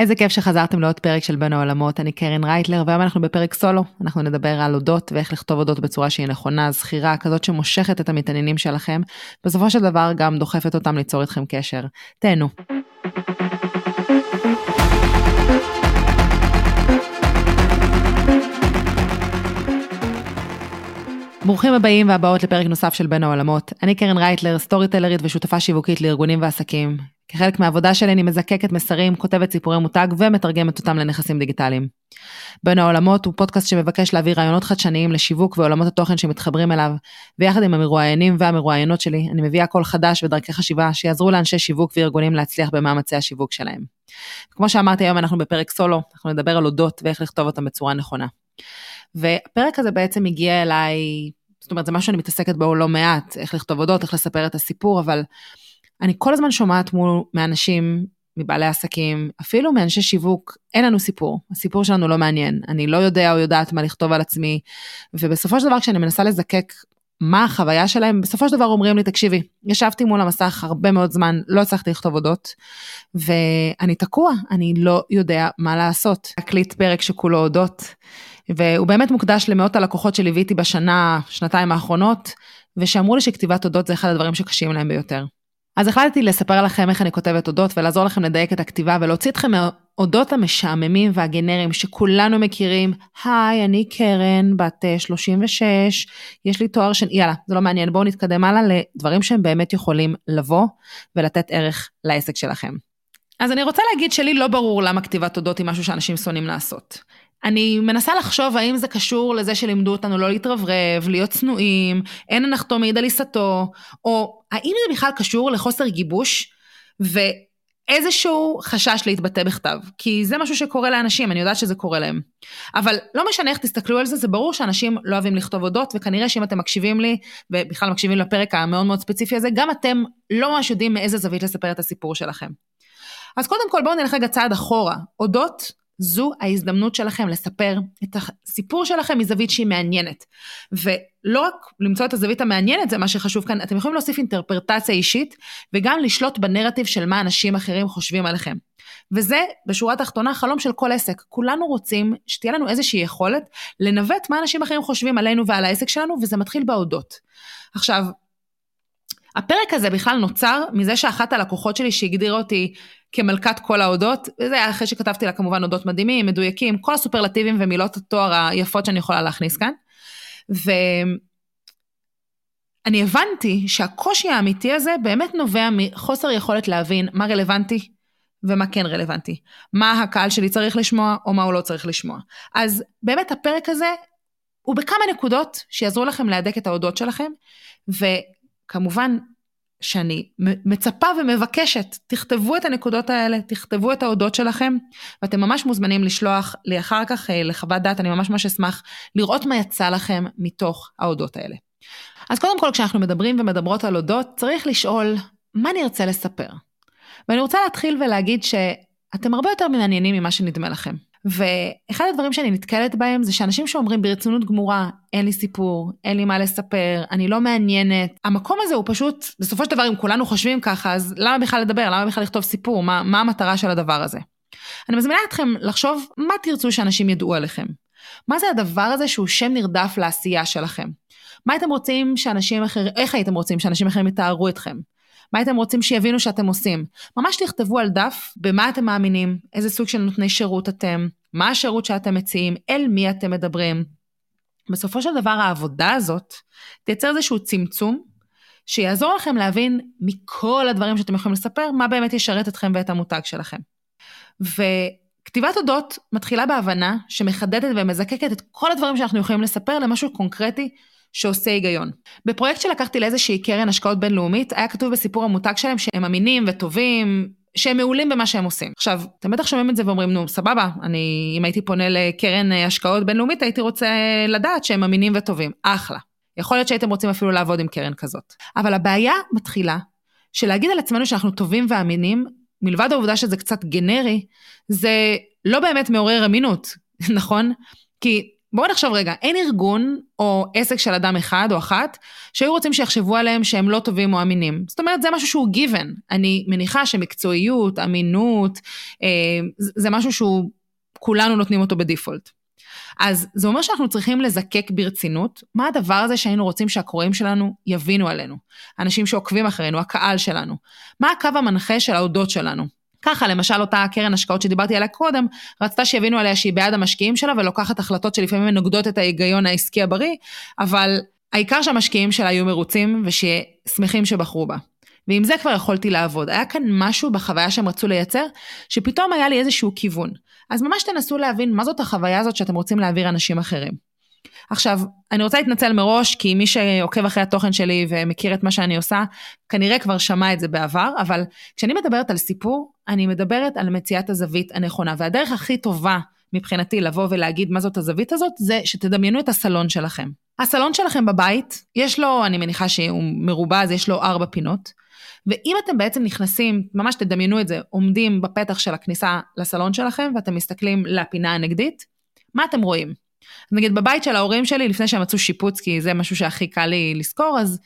איזה כיף שחזרתם לעוד פרק של בין העולמות, אני קרן רייטלר, והיום אנחנו בפרק סולו, אנחנו נדבר על אודות ואיך לכתוב אודות בצורה שהיא נכונה, זכירה, כזאת שמושכת את המתעניינים שלכם, בסופו של דבר גם דוחפת אותם ליצור איתכם קשר. תהנו. ברוכים הבאים והבאות לפרק נוסף של בין העולמות. אני קרן רייטלר, סטורי טלרית ושותפה שיווקית לארגונים ועסקים. כחלק מהעבודה שלי אני מזקקת מסרים, כותבת סיפורי מותג ומתרגמת אותם לנכסים דיגיטליים. בין העולמות הוא פודקאסט שמבקש להביא רעיונות חדשניים לשיווק ועולמות התוכן שמתחברים אליו, ויחד עם המרואיינים והמרואיינות שלי, אני מביאה קול חדש ודרכי חשיבה שיעזרו לאנשי שיווק וארגונים להצליח במאמצי השיווק שלהם. כמו שאמרתי היום אנחנו בפרק סולו, אנחנו נדבר על אודות ואיך לכתוב אותם בצורה נכונה. והפרק הזה בעצם הגיע אליי, זאת אומרת, זה משהו שאני מתעסקת בו לא מעט, איך לכתוב אודות, איך לספר את הסיפור, אבל אני כל הזמן שומעת מול, מאנשים, מבעלי עסקים, אפילו מאנשי שיווק, אין לנו סיפור. הסיפור שלנו לא מעניין. אני לא יודע או יודעת מה לכתוב על עצמי, ובסופו של דבר כשאני מנסה לזקק מה החוויה שלהם, בסופו של דבר אומרים לי, תקשיבי, ישבתי מול המסך הרבה מאוד זמן, לא הצלחתי לכתוב אודות, ואני תקוע, אני לא יודע מה לעשות. אקליט פרק שכולו אודות. והוא באמת מוקדש למאות הלקוחות שליוויתי בשנה, שנתיים האחרונות, ושאמרו לי שכתיבת אודות זה אחד הדברים שקשים להם ביותר. אז החלטתי לספר לכם איך אני כותבת תודות ולעזור לכם לדייק את הכתיבה ולהוציא אתכם מהאודות המשעממים והגנריים שכולנו מכירים. היי, אני קרן, בת 36, אה, יש לי תואר שני, יאללה, זה לא מעניין, בואו נתקדם הלאה לדברים שהם באמת יכולים לבוא ולתת ערך לעסק שלכם. אז אני רוצה להגיד שלי לא ברור למה כתיבת תודות היא משהו שאנשים שונאים לעשות. אני מנסה לחשוב האם זה קשור לזה שלימדו אותנו לא להתרברב, להיות צנועים, אין הנחתו מעיד על עיסתו, או האם זה בכלל קשור לחוסר גיבוש ואיזשהו חשש להתבטא בכתב, כי זה משהו שקורה לאנשים, אני יודעת שזה קורה להם. אבל לא משנה איך תסתכלו על זה, זה ברור שאנשים לא אוהבים לכתוב הודות, וכנראה שאם אתם מקשיבים לי, ובכלל מקשיבים לפרק המאוד מאוד ספציפי הזה, גם אתם לא ממש יודעים מאיזה זווית לספר את הסיפור שלכם. אז קודם כל בואו נלך רגע צעד אחורה. הודות זו ההזדמנות שלכם לספר את הסיפור שלכם מזווית שהיא מעניינת. ולא רק למצוא את הזווית המעניינת, זה מה שחשוב כאן, אתם יכולים להוסיף אינטרפרטציה אישית, וגם לשלוט בנרטיב של מה אנשים אחרים חושבים עליכם. וזה, בשורה התחתונה, חלום של כל עסק. כולנו רוצים שתהיה לנו איזושהי יכולת לנווט מה אנשים אחרים חושבים עלינו ועל העסק שלנו, וזה מתחיל בהודות. עכשיו, הפרק הזה בכלל נוצר מזה שאחת הלקוחות שלי שהגדירה אותי כמלכת כל ההודות, וזה היה אחרי שכתבתי לה כמובן הודות מדהימים, מדויקים, כל הסופרלטיבים ומילות התואר היפות שאני יכולה להכניס כאן. ואני הבנתי שהקושי האמיתי הזה באמת נובע מחוסר יכולת להבין מה רלוונטי ומה כן רלוונטי. מה הקהל שלי צריך לשמוע או מה הוא לא צריך לשמוע. אז באמת הפרק הזה הוא בכמה נקודות שיעזרו לכם להדק את ההודות שלכם, וכמובן שאני מצפה ומבקשת, תכתבו את הנקודות האלה, תכתבו את ההודות שלכם, ואתם ממש מוזמנים לשלוח לי אחר כך אה, לחוות דעת, אני ממש ממש אשמח לראות מה יצא לכם מתוך ההודות האלה. אז קודם כל, כשאנחנו מדברים ומדברות על הודות, צריך לשאול, מה נרצה לספר? ואני רוצה להתחיל ולהגיד שאתם הרבה יותר מעניינים ממה שנדמה לכם. ואחד הדברים שאני נתקלת בהם זה שאנשים שאומרים ברצינות גמורה, אין לי סיפור, אין לי מה לספר, אני לא מעניינת, המקום הזה הוא פשוט, בסופו של דבר אם כולנו חושבים ככה, אז למה בכלל לדבר? למה בכלל לכתוב סיפור? מה, מה המטרה של הדבר הזה? אני מזמינה אתכם לחשוב מה תרצו שאנשים ידעו עליכם. מה זה הדבר הזה שהוא שם נרדף לעשייה שלכם? מה הייתם רוצים שאנשים אחרים, איך הייתם רוצים שאנשים אחרים יתארו אתכם? מה הייתם רוצים שיבינו שאתם עושים. ממש תכתבו על דף במה אתם מאמינים, איזה סוג של נותני שירות אתם, מה השירות שאתם מציעים, אל מי אתם מדברים. בסופו של דבר העבודה הזאת תייצר איזשהו צמצום שיעזור לכם להבין מכל הדברים שאתם יכולים לספר, מה באמת ישרת אתכם ואת המותג שלכם. וכתיבת הודות מתחילה בהבנה שמחדדת ומזקקת את כל הדברים שאנחנו יכולים לספר למשהו קונקרטי שעושה היגיון. בפרויקט שלקחתי לאיזושהי קרן השקעות בינלאומית, היה כתוב בסיפור המותג שלהם שהם אמינים וטובים, שהם מעולים במה שהם עושים. עכשיו, אתם בטח שומעים את זה ואומרים, נו, סבבה, אני, אם הייתי פונה לקרן השקעות בינלאומית, הייתי רוצה לדעת שהם אמינים וטובים. אחלה. יכול להיות שהייתם רוצים אפילו לעבוד עם קרן כזאת. אבל הבעיה מתחילה שלהגיד על עצמנו שאנחנו טובים ואמינים, מלבד העובדה שזה קצת גנרי, זה לא באמת מעורר אמינות, נכון? כי בואו נחשוב רגע, אין ארגון או עסק של אדם אחד או אחת שהיו רוצים שיחשבו עליהם שהם לא טובים או אמינים. זאת אומרת, זה משהו שהוא given. אני מניחה שמקצועיות, אמינות, אה, זה משהו שהוא, כולנו נותנים אותו בדיפולט. אז זה אומר שאנחנו צריכים לזקק ברצינות מה הדבר הזה שהיינו רוצים שהקוראים שלנו יבינו עלינו. אנשים שעוקבים אחרינו, הקהל שלנו. מה הקו המנחה של ההודות שלנו. ככה, למשל אותה קרן השקעות שדיברתי עליה קודם, רצתה שיבינו עליה שהיא בעד המשקיעים שלה ולוקחת החלטות שלפעמים נוגדות את ההיגיון העסקי הבריא, אבל העיקר שהמשקיעים שלה יהיו מרוצים ושמחים שבחרו בה. ועם זה כבר יכולתי לעבוד. היה כאן משהו בחוויה שהם רצו לייצר, שפתאום היה לי איזשהו כיוון. אז ממש תנסו להבין מה זאת החוויה הזאת שאתם רוצים להעביר אנשים אחרים. עכשיו, אני רוצה להתנצל מראש, כי מי שעוקב אחרי התוכן שלי ומכיר את מה שאני עושה, כנראה כבר שמע את זה בעבר, אבל כשאני מדברת על סיפור, אני מדברת על מציאת הזווית הנכונה, והדרך הכי טובה מבחינתי לבוא ולהגיד מה זאת הזווית הזאת, זה שתדמיינו את הסלון שלכם. הסלון שלכם בבית, יש לו, אני מניחה שהוא מרובע, אז יש לו ארבע פינות. ואם אתם בעצם נכנסים, ממש תדמיינו את זה, עומדים בפתח של הכניסה לסלון שלכם ואתם מסתכלים לפינה הנגדית, מה אתם רואים? נגיד בבית של ההורים שלי, לפני שהם מצאו שיפוץ, כי זה משהו שהכי קל לי לזכור, אז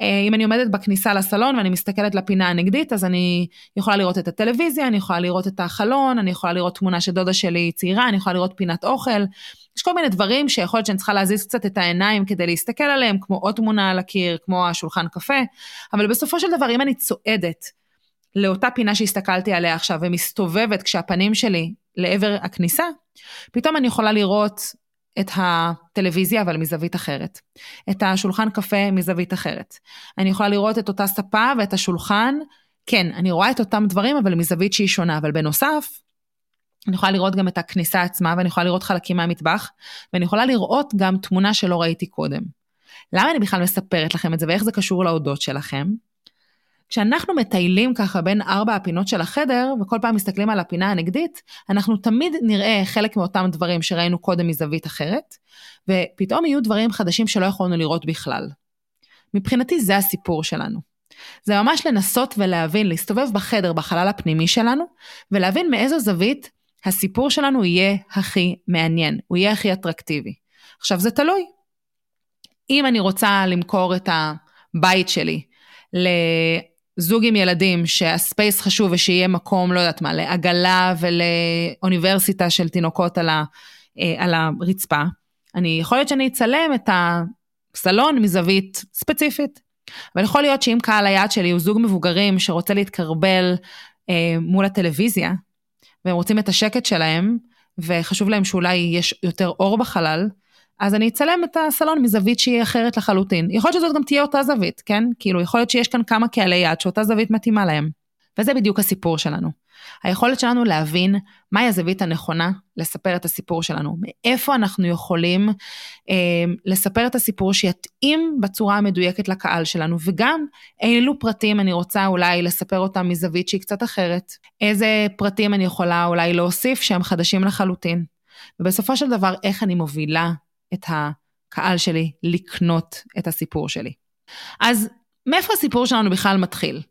אה, אם אני עומדת בכניסה לסלון ואני מסתכלת לפינה הנגדית, אז אני יכולה לראות את הטלוויזיה, אני יכולה לראות את החלון, אני יכולה לראות תמונה שדודה שלי צעירה, אני יכולה לראות פינת אוכל. יש כל מיני דברים שיכול להיות שאני צריכה להזיז קצת את העיניים כדי להסתכל עליהם, כמו עוד תמונה על הקיר, כמו השולחן קפה, אבל בסופו של דבר, אם אני צועדת לאותה פינה שהסתכלתי עליה עכשיו ומסתובבת כשהפנים שלי לעבר הכניסה, פתאום אני יכולה לראות את הטלוויזיה, אבל מזווית אחרת. את השולחן קפה מזווית אחרת. אני יכולה לראות את אותה ספה ואת השולחן, כן, אני רואה את אותם דברים, אבל מזווית שהיא שונה. אבל בנוסף, אני יכולה לראות גם את הכניסה עצמה, ואני יכולה לראות חלקים מהמטבח, ואני יכולה לראות גם תמונה שלא ראיתי קודם. למה אני בכלל מספרת לכם את זה, ואיך זה קשור להודות שלכם? כשאנחנו מטיילים ככה בין ארבע הפינות של החדר, וכל פעם מסתכלים על הפינה הנגדית, אנחנו תמיד נראה חלק מאותם דברים שראינו קודם מזווית אחרת, ופתאום יהיו דברים חדשים שלא יכולנו לראות בכלל. מבחינתי זה הסיפור שלנו. זה ממש לנסות ולהבין, להסתובב בחדר, בחלל הפנימי שלנו, ולהבין מאיזו זווית הסיפור שלנו יהיה הכי מעניין, הוא יהיה הכי אטרקטיבי. עכשיו זה תלוי. אם אני רוצה למכור את הבית שלי זוג עם ילדים שהספייס חשוב ושיהיה מקום, לא יודעת מה, לעגלה ולאוניברסיטה של תינוקות על, ה, אה, על הרצפה, אני, יכול להיות שאני אצלם את הסלון מזווית ספציפית. אבל יכול להיות שאם קהל היעד שלי הוא זוג מבוגרים שרוצה להתקרבל אה, מול הטלוויזיה, והם רוצים את השקט שלהם, וחשוב להם שאולי יש יותר אור בחלל, אז אני אצלם את הסלון מזווית שהיא אחרת לחלוטין. יכול להיות שזאת גם תהיה אותה זווית, כן? כאילו, יכול להיות שיש כאן כמה קהלי יד שאותה זווית מתאימה להם. וזה בדיוק הסיפור שלנו. היכולת שלנו להבין מהי הזווית הנכונה לספר את הסיפור שלנו, מאיפה אנחנו יכולים אה, לספר את הסיפור שיתאים בצורה המדויקת לקהל שלנו, וגם אילו פרטים אני רוצה אולי לספר אותם מזווית שהיא קצת אחרת, איזה פרטים אני יכולה אולי להוסיף שהם חדשים לחלוטין. ובסופו של דבר, איך אני מובילה את הקהל שלי לקנות את הסיפור שלי. אז מאיפה הסיפור שלנו בכלל מתחיל?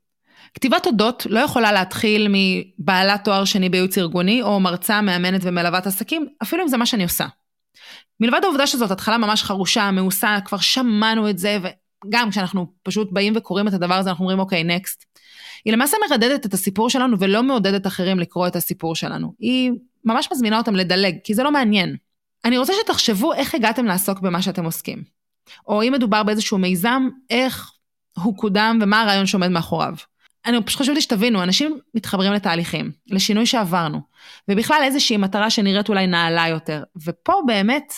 כתיבת תודות לא יכולה להתחיל מבעלת תואר שני בייעוץ ארגוני, או מרצה, מאמנת ומלוות עסקים, אפילו אם זה מה שאני עושה. מלבד העובדה שזאת התחלה ממש חרושה, מאוסה, כבר שמענו את זה, וגם כשאנחנו פשוט באים וקוראים את הדבר הזה, אנחנו אומרים, אוקיי, נקסט. היא למעשה מרדדת את הסיפור שלנו ולא מעודדת אחרים לקרוא את הסיפור שלנו. היא ממש מזמינה אותם לדלג, כי זה לא מעניין. אני רוצה שתחשבו איך הגעתם לעסוק במה שאתם עוסקים. או אם מדובר באיזשהו מיזם, איך הוא קודם ומה הרעיון שעומד מאחוריו. אני פשוט חשוב לי שתבינו, אנשים מתחברים לתהליכים, לשינוי שעברנו, ובכלל איזושהי מטרה שנראית אולי נעלה יותר. ופה באמת,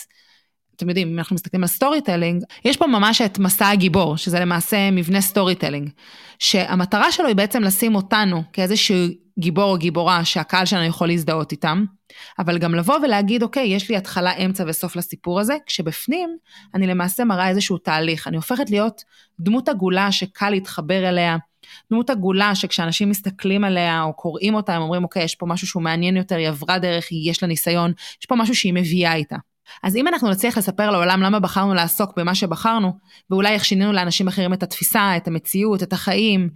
אתם יודעים, אם אנחנו מסתכלים על storytelling, יש פה ממש את מסע הגיבור, שזה למעשה מבנה storytelling, שהמטרה שלו היא בעצם לשים אותנו כאיזשהו גיבור או גיבורה שהקהל שלנו יכול להזדהות איתם, אבל גם לבוא ולהגיד, אוקיי, יש לי התחלה, אמצע וסוף לסיפור הזה, כשבפנים אני למעשה מראה איזשהו תהליך. אני הופכת להיות דמות עגולה שקל להתחבר אליה, דמות עגולה שכשאנשים מסתכלים עליה או קוראים אותה, הם אומרים, אוקיי, יש פה משהו שהוא מעניין יותר, היא עברה דרך, יש לה ניסיון, יש פה משהו שהיא מביאה איתה. אז אם אנחנו נצליח לספר לעולם למה בחרנו לעסוק במה שבחרנו, ואולי איך שינינו לאנשים אחרים את התפיסה, את המציאות, את החיים,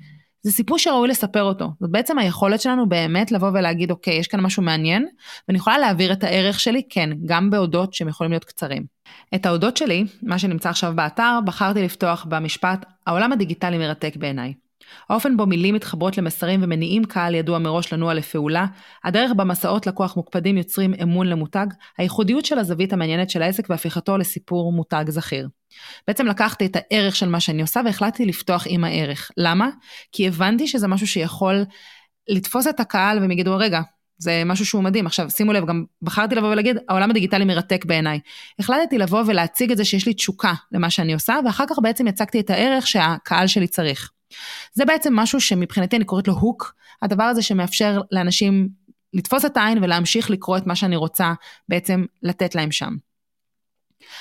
זה סיפור שראוי לספר אותו. זאת בעצם היכולת שלנו באמת לבוא ולהגיד, אוקיי, יש כאן משהו מעניין, ואני יכולה להעביר את הערך שלי, כן, גם בהודות שהם יכולים להיות קצרים. את ההודות שלי, מה שנמצא עכשיו באתר, בחרתי לפתוח במשפט, העולם הדיגיטלי מרתק בעיניי. האופן בו מילים מתחברות למסרים ומניעים קהל ידוע מראש לנוע לפעולה, הדרך בה מסעות לקוח מוקפדים יוצרים אמון למותג, הייחודיות של הזווית המעניינת של העסק והפיכתו לסיפור מותג זכיר. בעצם לקחתי את הערך של מה שאני עושה והחלטתי לפתוח עם הערך. למה? כי הבנתי שזה משהו שיכול לתפוס את הקהל והם יגידו, רגע, זה משהו שהוא מדהים. עכשיו, שימו לב, גם בחרתי לבוא ולהגיד, העולם הדיגיטלי מרתק בעיניי. החלטתי לבוא ולהציג את זה שיש לי תשוקה למה שאני עושה, ואחר כך בעצם הצגתי את הערך שהקהל שלי צריך. זה בעצם משהו שמבחינתי אני קוראת לו הוק, הדבר הזה שמאפשר לאנשים לתפוס את העין ולהמשיך לקרוא את מה שאני רוצה בעצם לתת להם שם.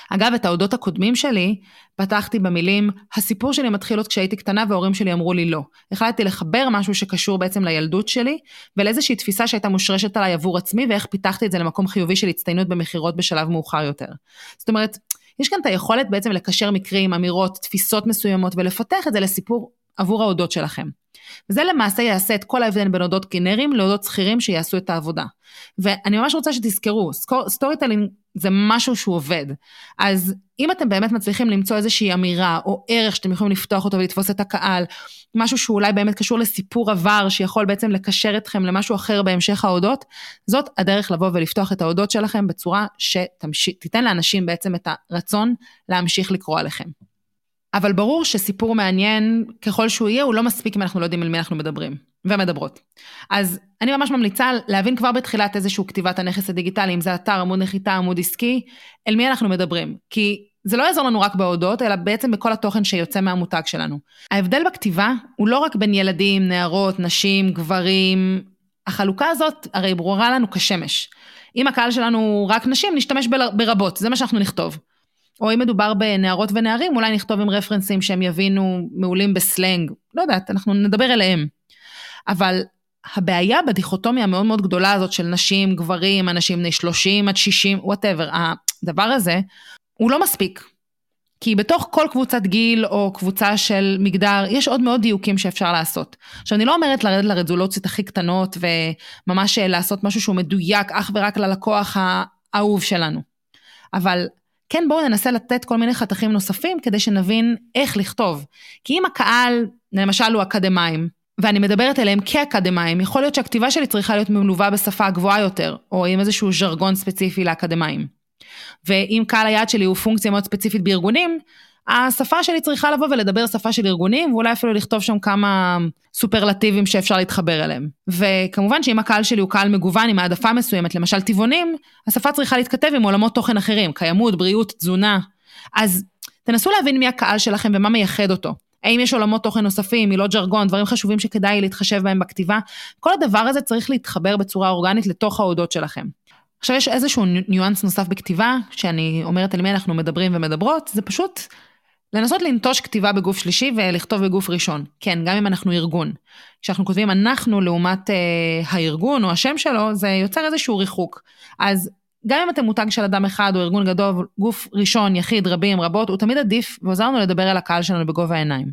אגב, את ההודות הקודמים שלי פתחתי במילים, הסיפור שלי מתחיל עוד כשהייתי קטנה וההורים שלי אמרו לי לא. החלטתי לחבר משהו שקשור בעצם לילדות שלי, ולאיזושהי תפיסה שהייתה מושרשת עליי עבור עצמי, ואיך פיתחתי את זה למקום חיובי של הצטיינות במכירות בשלב מאוחר יותר. זאת אומרת, יש כאן את היכולת בעצם לקשר מקרים, אמירות, תפיסות מסוימות, ולפתח את זה לסיפור עבור האודות שלכם. וזה למעשה יעשה את כל ההבדל בין אודות גנריים לאודות זכירים שיעשו את העבודה. ואני ממש רוצה שתזכרו, storytelling זה משהו שהוא עובד. אז אם אתם באמת מצליחים למצוא איזושהי אמירה או ערך שאתם יכולים לפתוח אותו ולתפוס את הקהל, משהו שאולי באמת קשור לסיפור עבר שיכול בעצם לקשר אתכם למשהו אחר בהמשך ההודות, זאת הדרך לבוא ולפתוח את ההודות שלכם בצורה שתיתן לאנשים בעצם את הרצון להמשיך לקרוא עליכם. אבל ברור שסיפור מעניין ככל שהוא יהיה, הוא לא מספיק אם אנחנו לא יודעים על מי אנחנו מדברים ומדברות. אז אני ממש ממליצה להבין כבר בתחילת איזשהו כתיבת הנכס הדיגיטלי, אם זה אתר, עמוד נחיתה, עמוד עסקי, אל מי אנחנו מדברים. כי זה לא יעזור לנו רק באודות, אלא בעצם בכל התוכן שיוצא מהמותג שלנו. ההבדל בכתיבה הוא לא רק בין ילדים, נערות, נשים, גברים, החלוקה הזאת הרי ברורה לנו כשמש. אם הקהל שלנו הוא רק נשים, נשתמש ברבות, זה מה שאנחנו נכתוב. או אם מדובר בנערות ונערים, אולי נכתוב עם רפרנסים שהם יבינו מעולם הסלנג, לא יודעת, אנחנו נדבר אליהם. אבל הבעיה בדיכוטומיה המאוד מאוד גדולה הזאת של נשים, גברים, אנשים בני 30 עד 60, whatever, הדבר הזה, הוא לא מספיק. כי בתוך כל קבוצת גיל או קבוצה של מגדר, יש עוד מאוד דיוקים שאפשר לעשות. עכשיו, אני לא אומרת לרדת לרזולוציות הכי קטנות וממש לעשות משהו שהוא מדויק אך ורק ללקוח האהוב שלנו. אבל כן בואו ננסה לתת כל מיני חתכים נוספים כדי שנבין איך לכתוב. כי אם הקהל, למשל הוא אקדמאים, ואני מדברת אליהם כאקדמאים, יכול להיות שהכתיבה שלי צריכה להיות מלווה בשפה גבוהה יותר, או עם איזשהו ז'רגון ספציפי לאקדמאים. ואם קהל היעד שלי הוא פונקציה מאוד ספציפית בארגונים, השפה שלי צריכה לבוא ולדבר שפה של ארגונים, ואולי אפילו לכתוב שם כמה סופרלטיבים שאפשר להתחבר אליהם. וכמובן שאם הקהל שלי הוא קהל מגוון עם העדפה מסוימת, למשל טבעונים, השפה צריכה להתכתב עם עולמות תוכן אחרים, קיימות, בריאות, תזונה. אז תנסו להבין מי הקהל שלכם ומה מייחד אותו. האם יש עולמות תוכן נוספים, מילות ז'רגון, דברים חשובים שכדאי להתחשב בהם בכתיבה? כל הדבר הזה צריך להתחבר בצורה אורגנית לתוך ההודות שלכם. עכשיו יש איזשהו ניואנס נוסף בכתיבה, שאני אומרת על מי אנחנו מדברים ומדברות, זה פשוט לנסות לנטוש כתיבה בגוף שלישי ולכתוב בגוף ראשון. כן, גם אם אנחנו ארגון. כשאנחנו כותבים אנחנו לעומת אה, הארגון או השם שלו, זה יוצר איזשהו ריחוק. אז גם אם אתם מותג של אדם אחד או ארגון גדול, גוף ראשון, יחיד, רבים, רבות, הוא תמיד עדיף ועוזר לנו לדבר אל הקהל שלנו בגובה העיניים.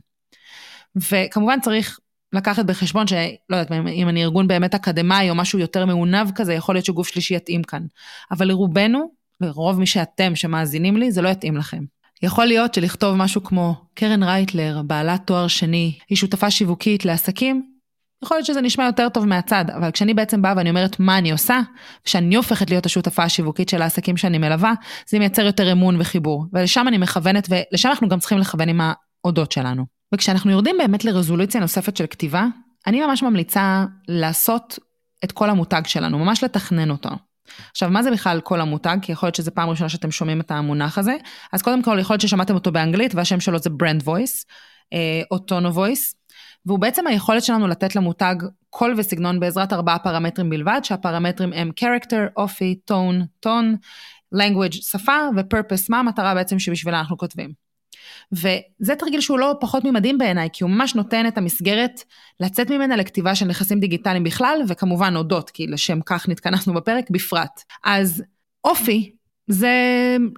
וכמובן צריך לקחת בחשבון שלא יודעת, אם אני ארגון באמת אקדמאי או משהו יותר מעונב כזה, יכול להיות שגוף שלישי יתאים כאן. אבל לרובנו, לרוב מי שאתם שמאזינים לי, זה לא יתאים לכם. יכול להיות שלכתוב משהו כמו קרן רייטלר, בעלת תואר שני, היא שותפה שיווקית לעסקים, יכול להיות שזה נשמע יותר טוב מהצד, אבל כשאני בעצם באה ואני אומרת מה אני עושה, כשאני הופכת להיות השותפה השיווקית של העסקים שאני מלווה, זה מייצר יותר אמון וחיבור. ולשם אני מכוונת, ולשם אנחנו גם צריכים לכוון עם האודות שלנו. וכשאנחנו יורדים באמת לרזולוציה נוספת של כתיבה, אני ממש ממליצה לעשות את קול המותג שלנו, ממש לתכנן אותו. עכשיו, מה זה בכלל קול המותג? כי יכול להיות שזו פעם ראשונה שאתם שומעים את המונח הזה. אז קודם כל, יכול להיות ששמעתם אותו באנגלית, והשם שלו זה brand voice, או tone of voice, והוא בעצם היכולת שלנו לתת למותג קול וסגנון בעזרת ארבעה פרמטרים בלבד, שהפרמטרים הם character, אופי, טון, language, שפה, ו-purpose, מה המטרה בעצם שבשבילה אנחנו כותבים. וזה תרגיל שהוא לא פחות ממדהים בעיניי, כי הוא ממש נותן את המסגרת לצאת ממנה לכתיבה של נכסים דיגיטליים בכלל, וכמובן הודות, כי לשם כך נתכנסנו בפרק, בפרט. אז אופי זה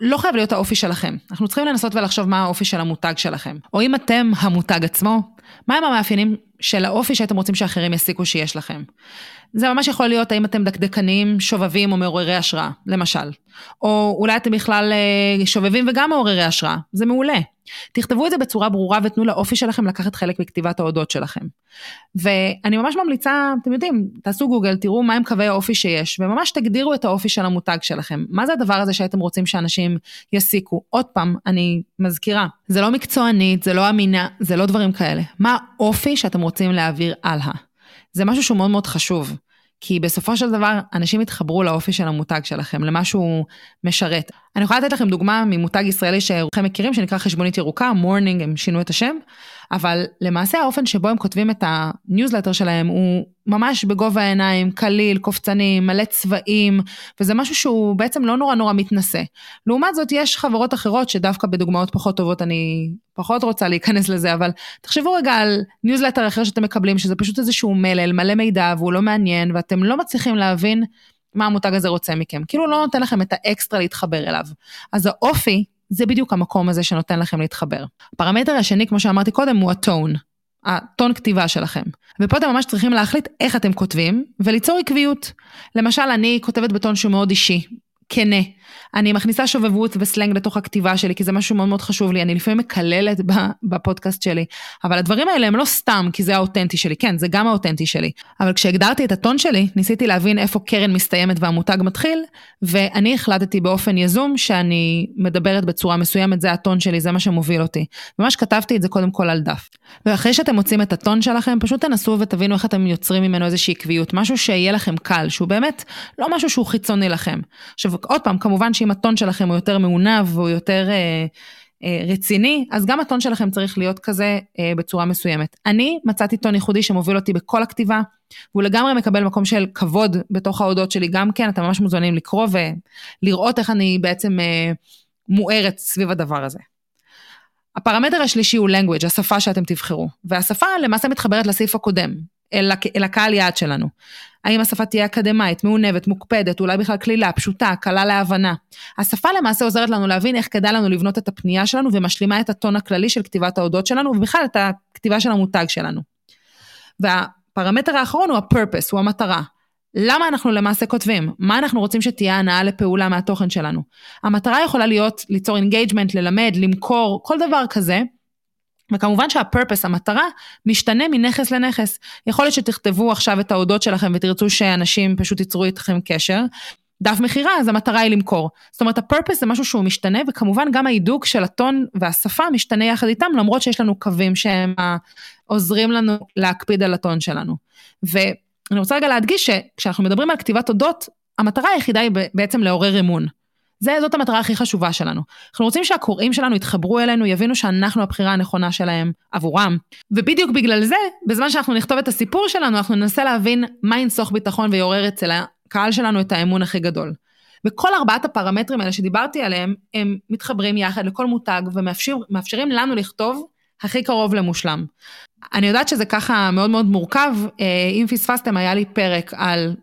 לא חייב להיות האופי שלכם. אנחנו צריכים לנסות ולחשוב מה האופי של המותג שלכם. או אם אתם המותג עצמו, מהם המאפיינים של האופי שאתם רוצים שאחרים יסיקו שיש לכם. זה ממש יכול להיות האם אתם דקדקנים, שובבים או מעוררי השראה, למשל. או אולי אתם בכלל אה, שובבים וגם מעוררי השראה, זה מעולה. תכתבו את זה בצורה ברורה ותנו לאופי שלכם לקחת חלק בכתיבת ההודות שלכם. ואני ממש ממליצה, אתם יודעים, תעשו גוגל, תראו מהם קווי האופי שיש, וממש תגדירו את האופי של המותג שלכם. מה זה הדבר הזה שהייתם רוצים שאנשים יסיקו? עוד פעם, אני מזכירה, זה לא מקצוענית, זה לא אמינה, זה לא דברים כאלה. מה האופי שאתם רוצים להעביר הלאה? זה משהו שהוא מאוד מאוד חשוב. כי בסופו של דבר, אנשים יתחברו לאופי של המותג שלכם, למה שהוא משרת. אני יכולה לתת לכם דוגמה ממותג ישראלי שרובכם מכירים, שנקרא חשבונית ירוקה, מורנינג, הם שינו את השם, אבל למעשה האופן שבו הם כותבים את הניוזלטר שלהם הוא ממש בגובה העיניים, קליל, קופצני, מלא צבעים, וזה משהו שהוא בעצם לא נורא נורא מתנשא. לעומת זאת, יש חברות אחרות שדווקא בדוגמאות פחות טובות אני פחות רוצה להיכנס לזה, אבל תחשבו רגע על ניוזלטר אחר שאתם מקבלים, שזה פשוט איזשהו מלל, מלא מידע והוא לא מעניין, ואתם לא מצליחים להבין מה המותג הזה רוצה מכם. כאילו לא נותן לכם את האקסטרה להתחבר אליו. אז האופי זה בדיוק המקום הזה שנותן לכם להתחבר. הפרמטר השני, כמו שאמרתי קודם, הוא הטון. הטון כתיבה שלכם. ופה אתם ממש צריכים להחליט איך אתם כותבים וליצור עקביות. למשל, אני כותבת בטון שהוא מאוד אישי, כנה. אני מכניסה שובבות וסלנג לתוך הכתיבה שלי, כי זה משהו מאוד מאוד חשוב לי, אני לפעמים מקללת בפודקאסט שלי, אבל הדברים האלה הם לא סתם כי זה האותנטי שלי, כן, זה גם האותנטי שלי. אבל כשהגדרתי את הטון שלי, ניסיתי להבין איפה קרן מסתיימת והמותג מתחיל, ואני החלטתי באופן יזום שאני מדברת בצורה מסוימת, זה הטון שלי, זה מה שמוביל אותי. ממש כתבתי את זה קודם כל על דף. ואחרי שאתם מוצאים את הטון שלכם, פשוט תנסו ותבינו איך אתם יוצרים ממנו איזושהי עקביות, משהו שיהיה לכם קל, שהוא באמת לא משהו שהוא חיצוני לכם. עכשיו, עוד פעם, כמובן שאם הטון שלכם הוא יותר מעונב והוא יותר אה, אה, רציני, אז גם הטון שלכם צריך להיות כזה אה, בצורה מסוימת. אני מצאתי טון ייחודי שמוביל אותי בכל הכתיבה, והוא לגמרי מקבל מקום של כבוד בתוך ההודות שלי גם כן, אתם ממש מוזמנים לקרוא ולראות איך אני בעצם אה, מוארת סביב הדבר הזה. הפרמטר השלישי הוא language, השפה שאתם תבחרו, והשפה למעשה מתחברת לסעיף הקודם, אל, אל הקהל יעד שלנו. האם השפה תהיה אקדמאית, מעונבת, מוקפדת, אולי בכלל קלילה, פשוטה, קלה להבנה. השפה למעשה עוזרת לנו להבין איך כדאי לנו לבנות את הפנייה שלנו ומשלימה את הטון הכללי של כתיבת האודות שלנו ובכלל את הכתיבה של המותג שלנו. והפרמטר האחרון הוא ה-purpose, הוא המטרה. למה אנחנו למעשה כותבים? מה אנחנו רוצים שתהיה הנעה לפעולה מהתוכן שלנו? המטרה יכולה להיות ליצור engagement, ללמד, למכור, כל דבר כזה. וכמובן שה-purpose, המטרה, משתנה מנכס לנכס. יכול להיות שתכתבו עכשיו את האודות שלכם ותרצו שאנשים פשוט ייצרו איתכם קשר. דף מכירה, אז המטרה היא למכור. זאת אומרת, הפרפס זה משהו שהוא משתנה, וכמובן גם ההידוק של הטון והשפה משתנה יחד איתם, למרות שיש לנו קווים שהם עוזרים לנו להקפיד על הטון שלנו. ואני רוצה רגע להדגיש שכשאנחנו מדברים על כתיבת הודות, המטרה היחידה היא בעצם לעורר אמון. זה, זאת המטרה הכי חשובה שלנו. אנחנו רוצים שהקוראים שלנו יתחברו אלינו, יבינו שאנחנו הבחירה הנכונה שלהם עבורם. ובדיוק בגלל זה, בזמן שאנחנו נכתוב את הסיפור שלנו, אנחנו ננסה להבין מה ינסוך ביטחון ויעורר אצל הקהל שלנו את האמון הכי גדול. וכל ארבעת הפרמטרים האלה שדיברתי עליהם, הם מתחברים יחד לכל מותג ומאפשרים לנו לכתוב הכי קרוב למושלם. אני יודעת שזה ככה מאוד מאוד מורכב, אה, אם פספסתם היה לי פרק על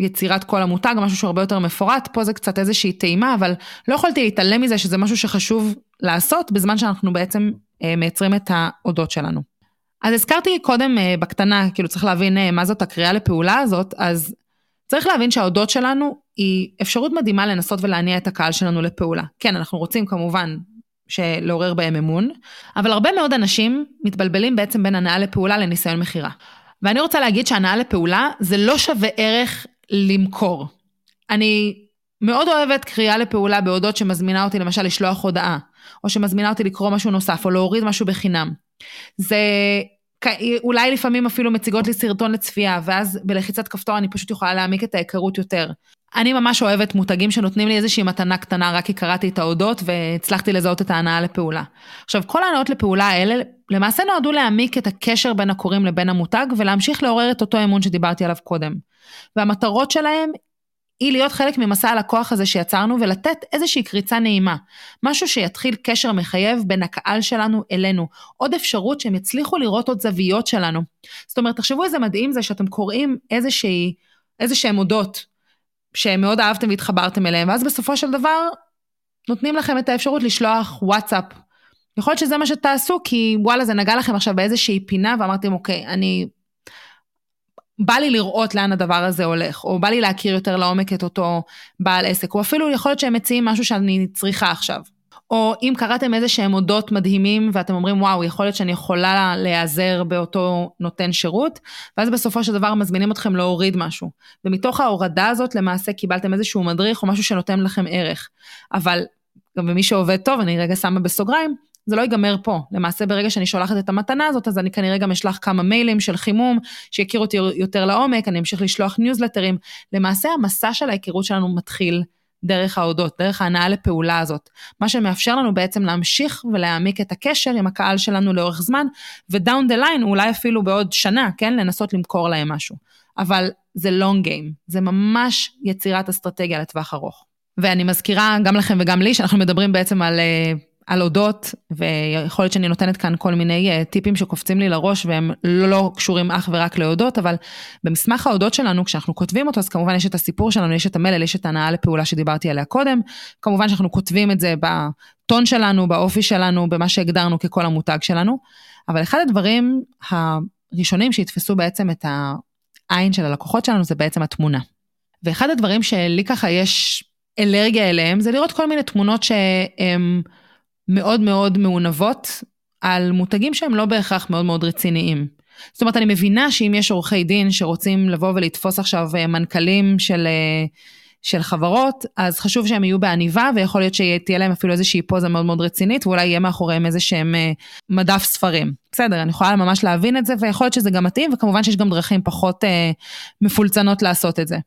יצירת כל המותג, משהו שהוא הרבה יותר מפורט, פה זה קצת איזושהי טעימה, אבל לא יכולתי להתעלם מזה שזה משהו שחשוב לעשות בזמן שאנחנו בעצם אה, מייצרים את האודות שלנו. אז הזכרתי קודם אה, בקטנה, כאילו צריך להבין אה, מה זאת הקריאה לפעולה הזאת, אז צריך להבין שהאודות שלנו היא אפשרות מדהימה לנסות ולהניע את הקהל שלנו לפעולה. כן, אנחנו רוצים כמובן לעורר בהם אמון, אבל הרבה מאוד אנשים מתבלבלים בעצם בין הנאה לפעולה לניסיון מכירה. ואני רוצה להגיד שהנאה לפעולה זה לא שווה ערך למכור. אני מאוד אוהבת קריאה לפעולה בהודות שמזמינה אותי למשל לשלוח הודעה, או שמזמינה אותי לקרוא משהו נוסף, או להוריד משהו בחינם. זה אולי לפעמים אפילו מציגות לי סרטון לצפייה, ואז בלחיצת כפתור אני פשוט יכולה להעמיק את ההיכרות יותר. אני ממש אוהבת מותגים שנותנים לי איזושהי מתנה קטנה רק כי קראתי את ההודות והצלחתי לזהות את ההנאה לפעולה. עכשיו, כל ההנאות לפעולה האלה למעשה נועדו להעמיק את הקשר בין הקוראים לבין המותג ולהמשיך לעורר את אותו אמון שדיברתי עליו קודם. והמטרות שלהם היא להיות חלק ממסע הלקוח הזה שיצרנו ולתת איזושהי קריצה נעימה. משהו שיתחיל קשר מחייב בין הקהל שלנו אלינו. עוד אפשרות שהם יצליחו לראות עוד זוויות שלנו. זאת אומרת, תחשבו איזה מדהים זה שאתם קוראים איזושהי, איזה שהם הודות שמאוד אהבתם והתחברתם אליהם, ואז בסופו של דבר נותנים לכם את האפשרות לשלוח וואטסאפ יכול להיות שזה מה שתעשו, כי וואלה, זה נגע לכם עכשיו באיזושהי פינה, ואמרתם, אוקיי, אני... בא לי לראות לאן הדבר הזה הולך, או בא לי להכיר יותר לעומק את אותו בעל עסק, או אפילו יכול להיות שהם מציעים משהו שאני צריכה עכשיו. או אם קראתם איזה שהם הודות מדהימים ואתם אומרים וואו יכול להיות שאני יכולה להיעזר באותו נותן שירות ואז בסופו של דבר מזמינים אתכם להוריד משהו ומתוך ההורדה הזאת למעשה קיבלתם איזשהו מדריך או משהו שנותן לכם ערך אבל גם במי שעובד טוב אני רגע שמה בסוגריים זה לא ייגמר פה. למעשה ברגע שאני שולחת את המתנה הזאת, אז אני כנראה גם אשלח כמה מיילים של חימום, שיכירו אותי יותר לעומק, אני אמשיך לשלוח ניוזלטרים. למעשה המסע של ההיכרות שלנו מתחיל דרך האודות, דרך ההנעה לפעולה הזאת. מה שמאפשר לנו בעצם להמשיך ולהעמיק את הקשר עם הקהל שלנו לאורך זמן, ו down the line, אולי אפילו בעוד שנה, כן, לנסות למכור להם משהו. אבל זה long game, זה ממש יצירת אסטרטגיה לטווח ארוך. ואני מזכירה גם לכם וגם לי, שאנחנו מדברים בעצם על אה, על אודות, ויכול להיות שאני נותנת כאן כל מיני uh, טיפים שקופצים לי לראש והם לא, לא קשורים אך ורק לאודות, אבל במסמך האודות שלנו, כשאנחנו כותבים אותו, אז כמובן יש את הסיפור שלנו, יש את המלל, יש את הנאה לפעולה שדיברתי עליה קודם, כמובן שאנחנו כותבים את זה בטון שלנו, באופי שלנו, במה שהגדרנו ככל המותג שלנו, אבל אחד הדברים הראשונים שיתפסו בעצם את העין של הלקוחות שלנו זה בעצם התמונה. ואחד הדברים שלי ככה יש אלרגיה אליהם, זה לראות כל מיני תמונות שהם... מאוד מאוד מעונבות על מותגים שהם לא בהכרח מאוד מאוד רציניים. זאת אומרת, אני מבינה שאם יש עורכי דין שרוצים לבוא ולתפוס עכשיו אה, מנכ"לים של, אה, של חברות, אז חשוב שהם יהיו בעניבה, ויכול להיות שתהיה להם אפילו איזושהי פוזה מאוד מאוד רצינית, ואולי יהיה מאחוריהם איזה שהם אה, מדף ספרים. בסדר, אני יכולה ממש להבין את זה, ויכול להיות שזה גם מתאים, וכמובן שיש גם דרכים פחות אה, מפולצנות לעשות את זה.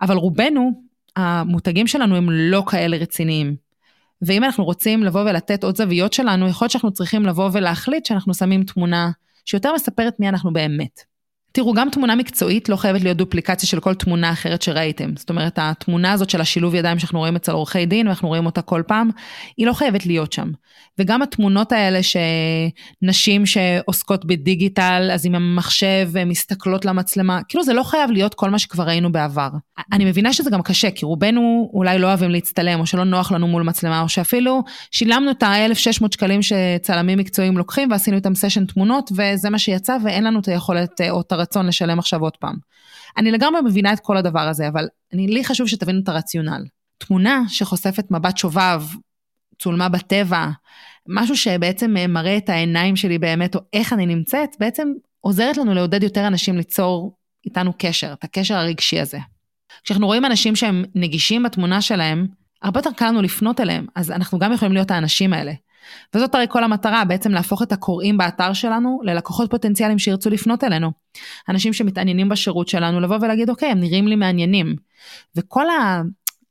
אבל רובנו, המותגים שלנו הם לא כאלה רציניים. ואם אנחנו רוצים לבוא ולתת עוד זוויות שלנו, יכול להיות שאנחנו צריכים לבוא ולהחליט שאנחנו שמים תמונה שיותר מספרת מי אנחנו באמת. תראו, גם תמונה מקצועית לא חייבת להיות דופליקציה של כל תמונה אחרת שראיתם. זאת אומרת, התמונה הזאת של השילוב ידיים שאנחנו רואים אצל עורכי דין, ואנחנו רואים אותה כל פעם, היא לא חייבת להיות שם. וגם התמונות האלה שנשים שעוסקות בדיגיטל, אז עם המחשב מסתכלות למצלמה, כאילו זה לא חייב להיות כל מה שכבר ראינו בעבר. אני מבינה שזה גם קשה, כי רובנו אולי לא אוהבים להצטלם, או שלא נוח לנו מול מצלמה, או שאפילו שילמנו את ה-1,600 שקלים שצלמים מקצועיים לוקחים, ועשינו איתם סשן תמונות, וזה מה שיצא, ואין לנו את היכולת או את הרצון לשלם עכשיו עוד פעם. אני לגמרי מבינה את כל הדבר הזה, אבל אני, לי חשוב שתבינו את הרציונל. תמונה שחושפת מבט שובב, צולמה בטבע, משהו שבעצם מראה את העיניים שלי באמת, או איך אני נמצאת, בעצם עוזרת לנו לעודד יותר אנשים ליצור איתנו קשר, את הקשר הרגשי הזה. כשאנחנו רואים אנשים שהם נגישים בתמונה שלהם, הרבה יותר קל לנו לפנות אליהם, אז אנחנו גם יכולים להיות האנשים האלה. וזאת הרי כל המטרה, בעצם להפוך את הקוראים באתר שלנו ללקוחות פוטנציאליים שירצו לפנות אלינו. אנשים שמתעניינים בשירות שלנו, לבוא ולהגיד, אוקיי, הם נראים לי מעניינים. וכל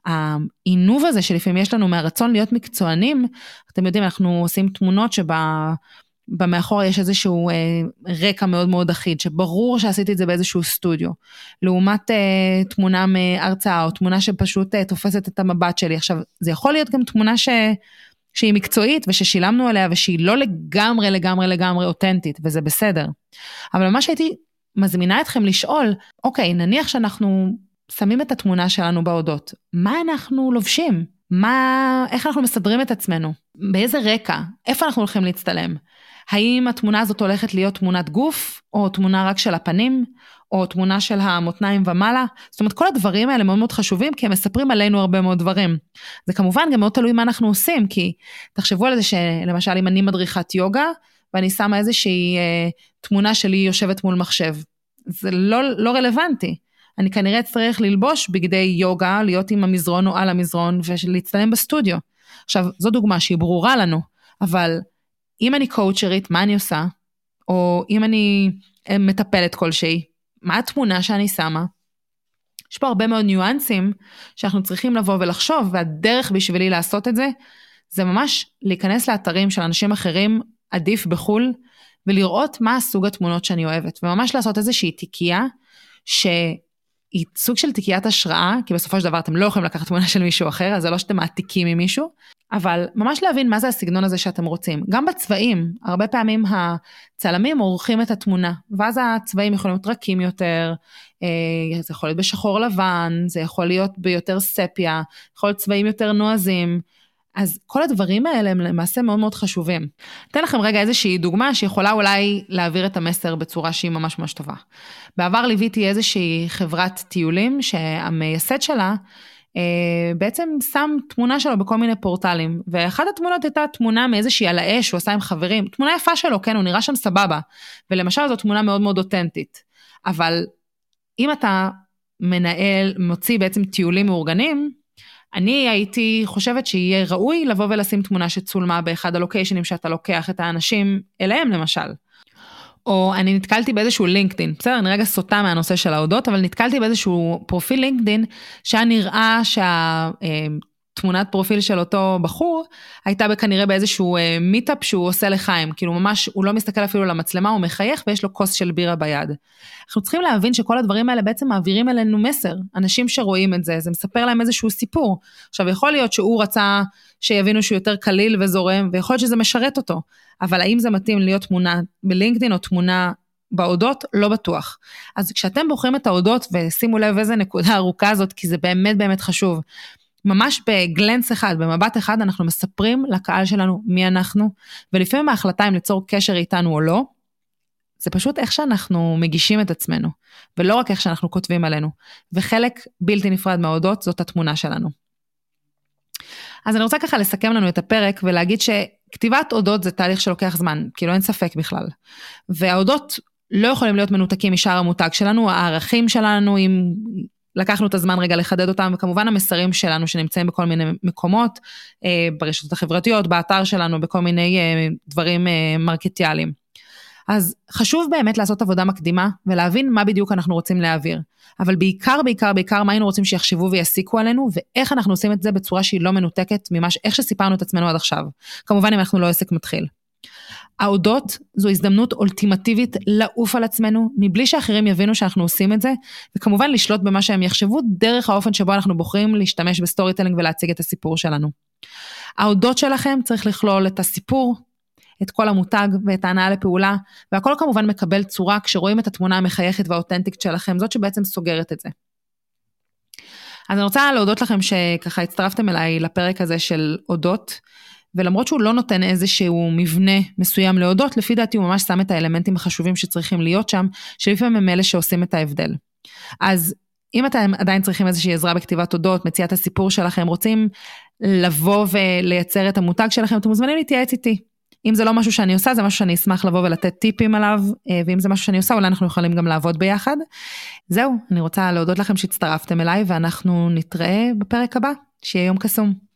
העינוב הזה שלפעמים יש לנו מהרצון להיות מקצוענים, אתם יודעים, אנחנו עושים תמונות שבה... במאחור יש איזשהו אה, רקע מאוד מאוד אחיד, שברור שעשיתי את זה באיזשהו סטודיו. לעומת אה, תמונה מהרצאה, או תמונה שפשוט אה, תופסת את המבט שלי. עכשיו, זה יכול להיות גם תמונה ש... שהיא מקצועית וששילמנו עליה ושהיא לא לגמרי לגמרי לגמרי אותנטית, וזה בסדר. אבל מה שהייתי מזמינה אתכם לשאול, אוקיי, נניח שאנחנו שמים את התמונה שלנו בהודות, מה אנחנו לובשים? מה, איך אנחנו מסדרים את עצמנו? באיזה רקע? איפה אנחנו הולכים להצטלם? האם התמונה הזאת הולכת להיות תמונת גוף, או תמונה רק של הפנים, או תמונה של המותניים ומעלה? זאת אומרת, כל הדברים האלה מאוד מאוד חשובים, כי הם מספרים עלינו הרבה מאוד דברים. זה כמובן גם מאוד תלוי מה אנחנו עושים, כי תחשבו על זה שלמשל אם אני מדריכת יוגה, ואני שמה איזושהי אה, תמונה שלי יושבת מול מחשב, זה לא, לא רלוונטי. אני כנראה אצטרך ללבוש בגדי יוגה, להיות עם המזרון או על המזרון ולהצטלם בסטודיו. עכשיו, זו דוגמה שהיא ברורה לנו, אבל אם אני קואוצ'רית, מה אני עושה? או אם אני אה, מטפלת כלשהי, מה התמונה שאני שמה? יש פה הרבה מאוד ניואנסים שאנחנו צריכים לבוא ולחשוב, והדרך בשבילי לעשות את זה, זה ממש להיכנס לאתרים של אנשים אחרים, עדיף בחו"ל, ולראות מה הסוג התמונות שאני אוהבת, וממש לעשות איזושהי תיקייה, שהיא סוג של תיקיית השראה, כי בסופו של דבר אתם לא יכולים לקחת תמונה של מישהו אחר, אז זה לא שאתם מעתיקים ממישהו, אבל ממש להבין מה זה הסגנון הזה שאתם רוצים. גם בצבעים, הרבה פעמים הצלמים עורכים את התמונה, ואז הצבעים יכולים להיות רכים יותר, אה, זה יכול להיות בשחור לבן, זה יכול להיות ביותר ספיה, יכול להיות צבעים יותר נועזים. אז כל הדברים האלה הם למעשה מאוד מאוד חשובים. אתן לכם רגע איזושהי דוגמה שיכולה אולי להעביר את המסר בצורה שהיא ממש ממש טובה. בעבר ליוויתי איזושהי חברת טיולים שהמייסד שלה אה, בעצם שם תמונה שלו בכל מיני פורטלים, ואחת התמונות הייתה תמונה מאיזושהי על האש שהוא עשה עם חברים, תמונה יפה שלו, כן, הוא נראה שם סבבה, ולמשל זו תמונה מאוד מאוד אותנטית. אבל אם אתה מנהל, מוציא בעצם טיולים מאורגנים, אני הייתי חושבת שיהיה ראוי לבוא ולשים תמונה שצולמה באחד הלוקיישנים שאתה לוקח את האנשים אליהם למשל. או אני נתקלתי באיזשהו לינקדין, בסדר, אני רגע סוטה מהנושא של ההודות, אבל נתקלתי באיזשהו פרופיל לינקדין, שהיה נראה שה... אה, תמונת פרופיל של אותו בחור, הייתה כנראה באיזשהו אה, מיטאפ שהוא עושה לחיים, כאילו ממש, הוא לא מסתכל אפילו למצלמה, הוא מחייך ויש לו כוס של בירה ביד. אנחנו צריכים להבין שכל הדברים האלה בעצם מעבירים אלינו מסר. אנשים שרואים את זה, זה מספר להם איזשהו סיפור. עכשיו, יכול להיות שהוא רצה שיבינו שהוא יותר קליל וזורם, ויכול להיות שזה משרת אותו, אבל האם זה מתאים להיות תמונה בלינקדאין או תמונה בהודות? לא בטוח. אז כשאתם בוחרים את ההודות, ושימו לב איזה נקודה ארוכה זאת, כי זה באמת באמת חשוב. ממש בגלנס אחד, במבט אחד, אנחנו מספרים לקהל שלנו מי אנחנו, ולפעמים ההחלטה אם ליצור קשר איתנו או לא, זה פשוט איך שאנחנו מגישים את עצמנו, ולא רק איך שאנחנו כותבים עלינו. וחלק בלתי נפרד מההודות זאת התמונה שלנו. אז אני רוצה ככה לסכם לנו את הפרק ולהגיד שכתיבת הודות זה תהליך שלוקח זמן, כאילו אין ספק בכלל. וההודות לא יכולים להיות מנותקים משאר המותג שלנו, הערכים שלנו, אם לקחנו את הזמן רגע לחדד אותם, וכמובן המסרים שלנו שנמצאים בכל מיני מקומות, אה, ברשתות החברתיות, באתר שלנו, בכל מיני אה, דברים אה, מרקטיאליים. אז חשוב באמת לעשות עבודה מקדימה ולהבין מה בדיוק אנחנו רוצים להעביר. אבל בעיקר, בעיקר, בעיקר, מה היינו רוצים שיחשבו ויסיקו עלינו, ואיך אנחנו עושים את זה בצורה שהיא לא מנותקת ממה, איך שסיפרנו את עצמנו עד עכשיו. כמובן אם אנחנו לא עסק מתחיל. האודות זו הזדמנות אולטימטיבית לעוף על עצמנו, מבלי שאחרים יבינו שאנחנו עושים את זה, וכמובן לשלוט במה שהם יחשבו דרך האופן שבו אנחנו בוחרים להשתמש ב storytelling ולהציג את הסיפור שלנו. האודות שלכם צריך לכלול את הסיפור, את קול המותג ואת ההנעה לפעולה, והכל כמובן מקבל צורה כשרואים את התמונה המחייכת והאותנטית שלכם, זאת שבעצם סוגרת את זה. אז אני רוצה להודות לכם שככה הצטרפתם אליי לפרק הזה של אודות. ולמרות שהוא לא נותן איזשהו מבנה מסוים להודות, לפי דעתי הוא ממש שם את האלמנטים החשובים שצריכים להיות שם, שלפעמים הם אלה שעושים את ההבדל. אז אם אתם עדיין צריכים איזושהי עזרה בכתיבת תודות, מציאת הסיפור שלכם, רוצים לבוא ולייצר את המותג שלכם, אתם מוזמנים להתייעץ איתי. אם זה לא משהו שאני עושה, זה משהו שאני אשמח לבוא ולתת טיפים עליו, אה, ואם זה משהו שאני עושה, אולי אנחנו יכולים גם לעבוד ביחד. זהו, אני רוצה להודות לכם שהצטרפתם אליי, ואנחנו נתראה בפרק הבא. שיהיה יום קסום.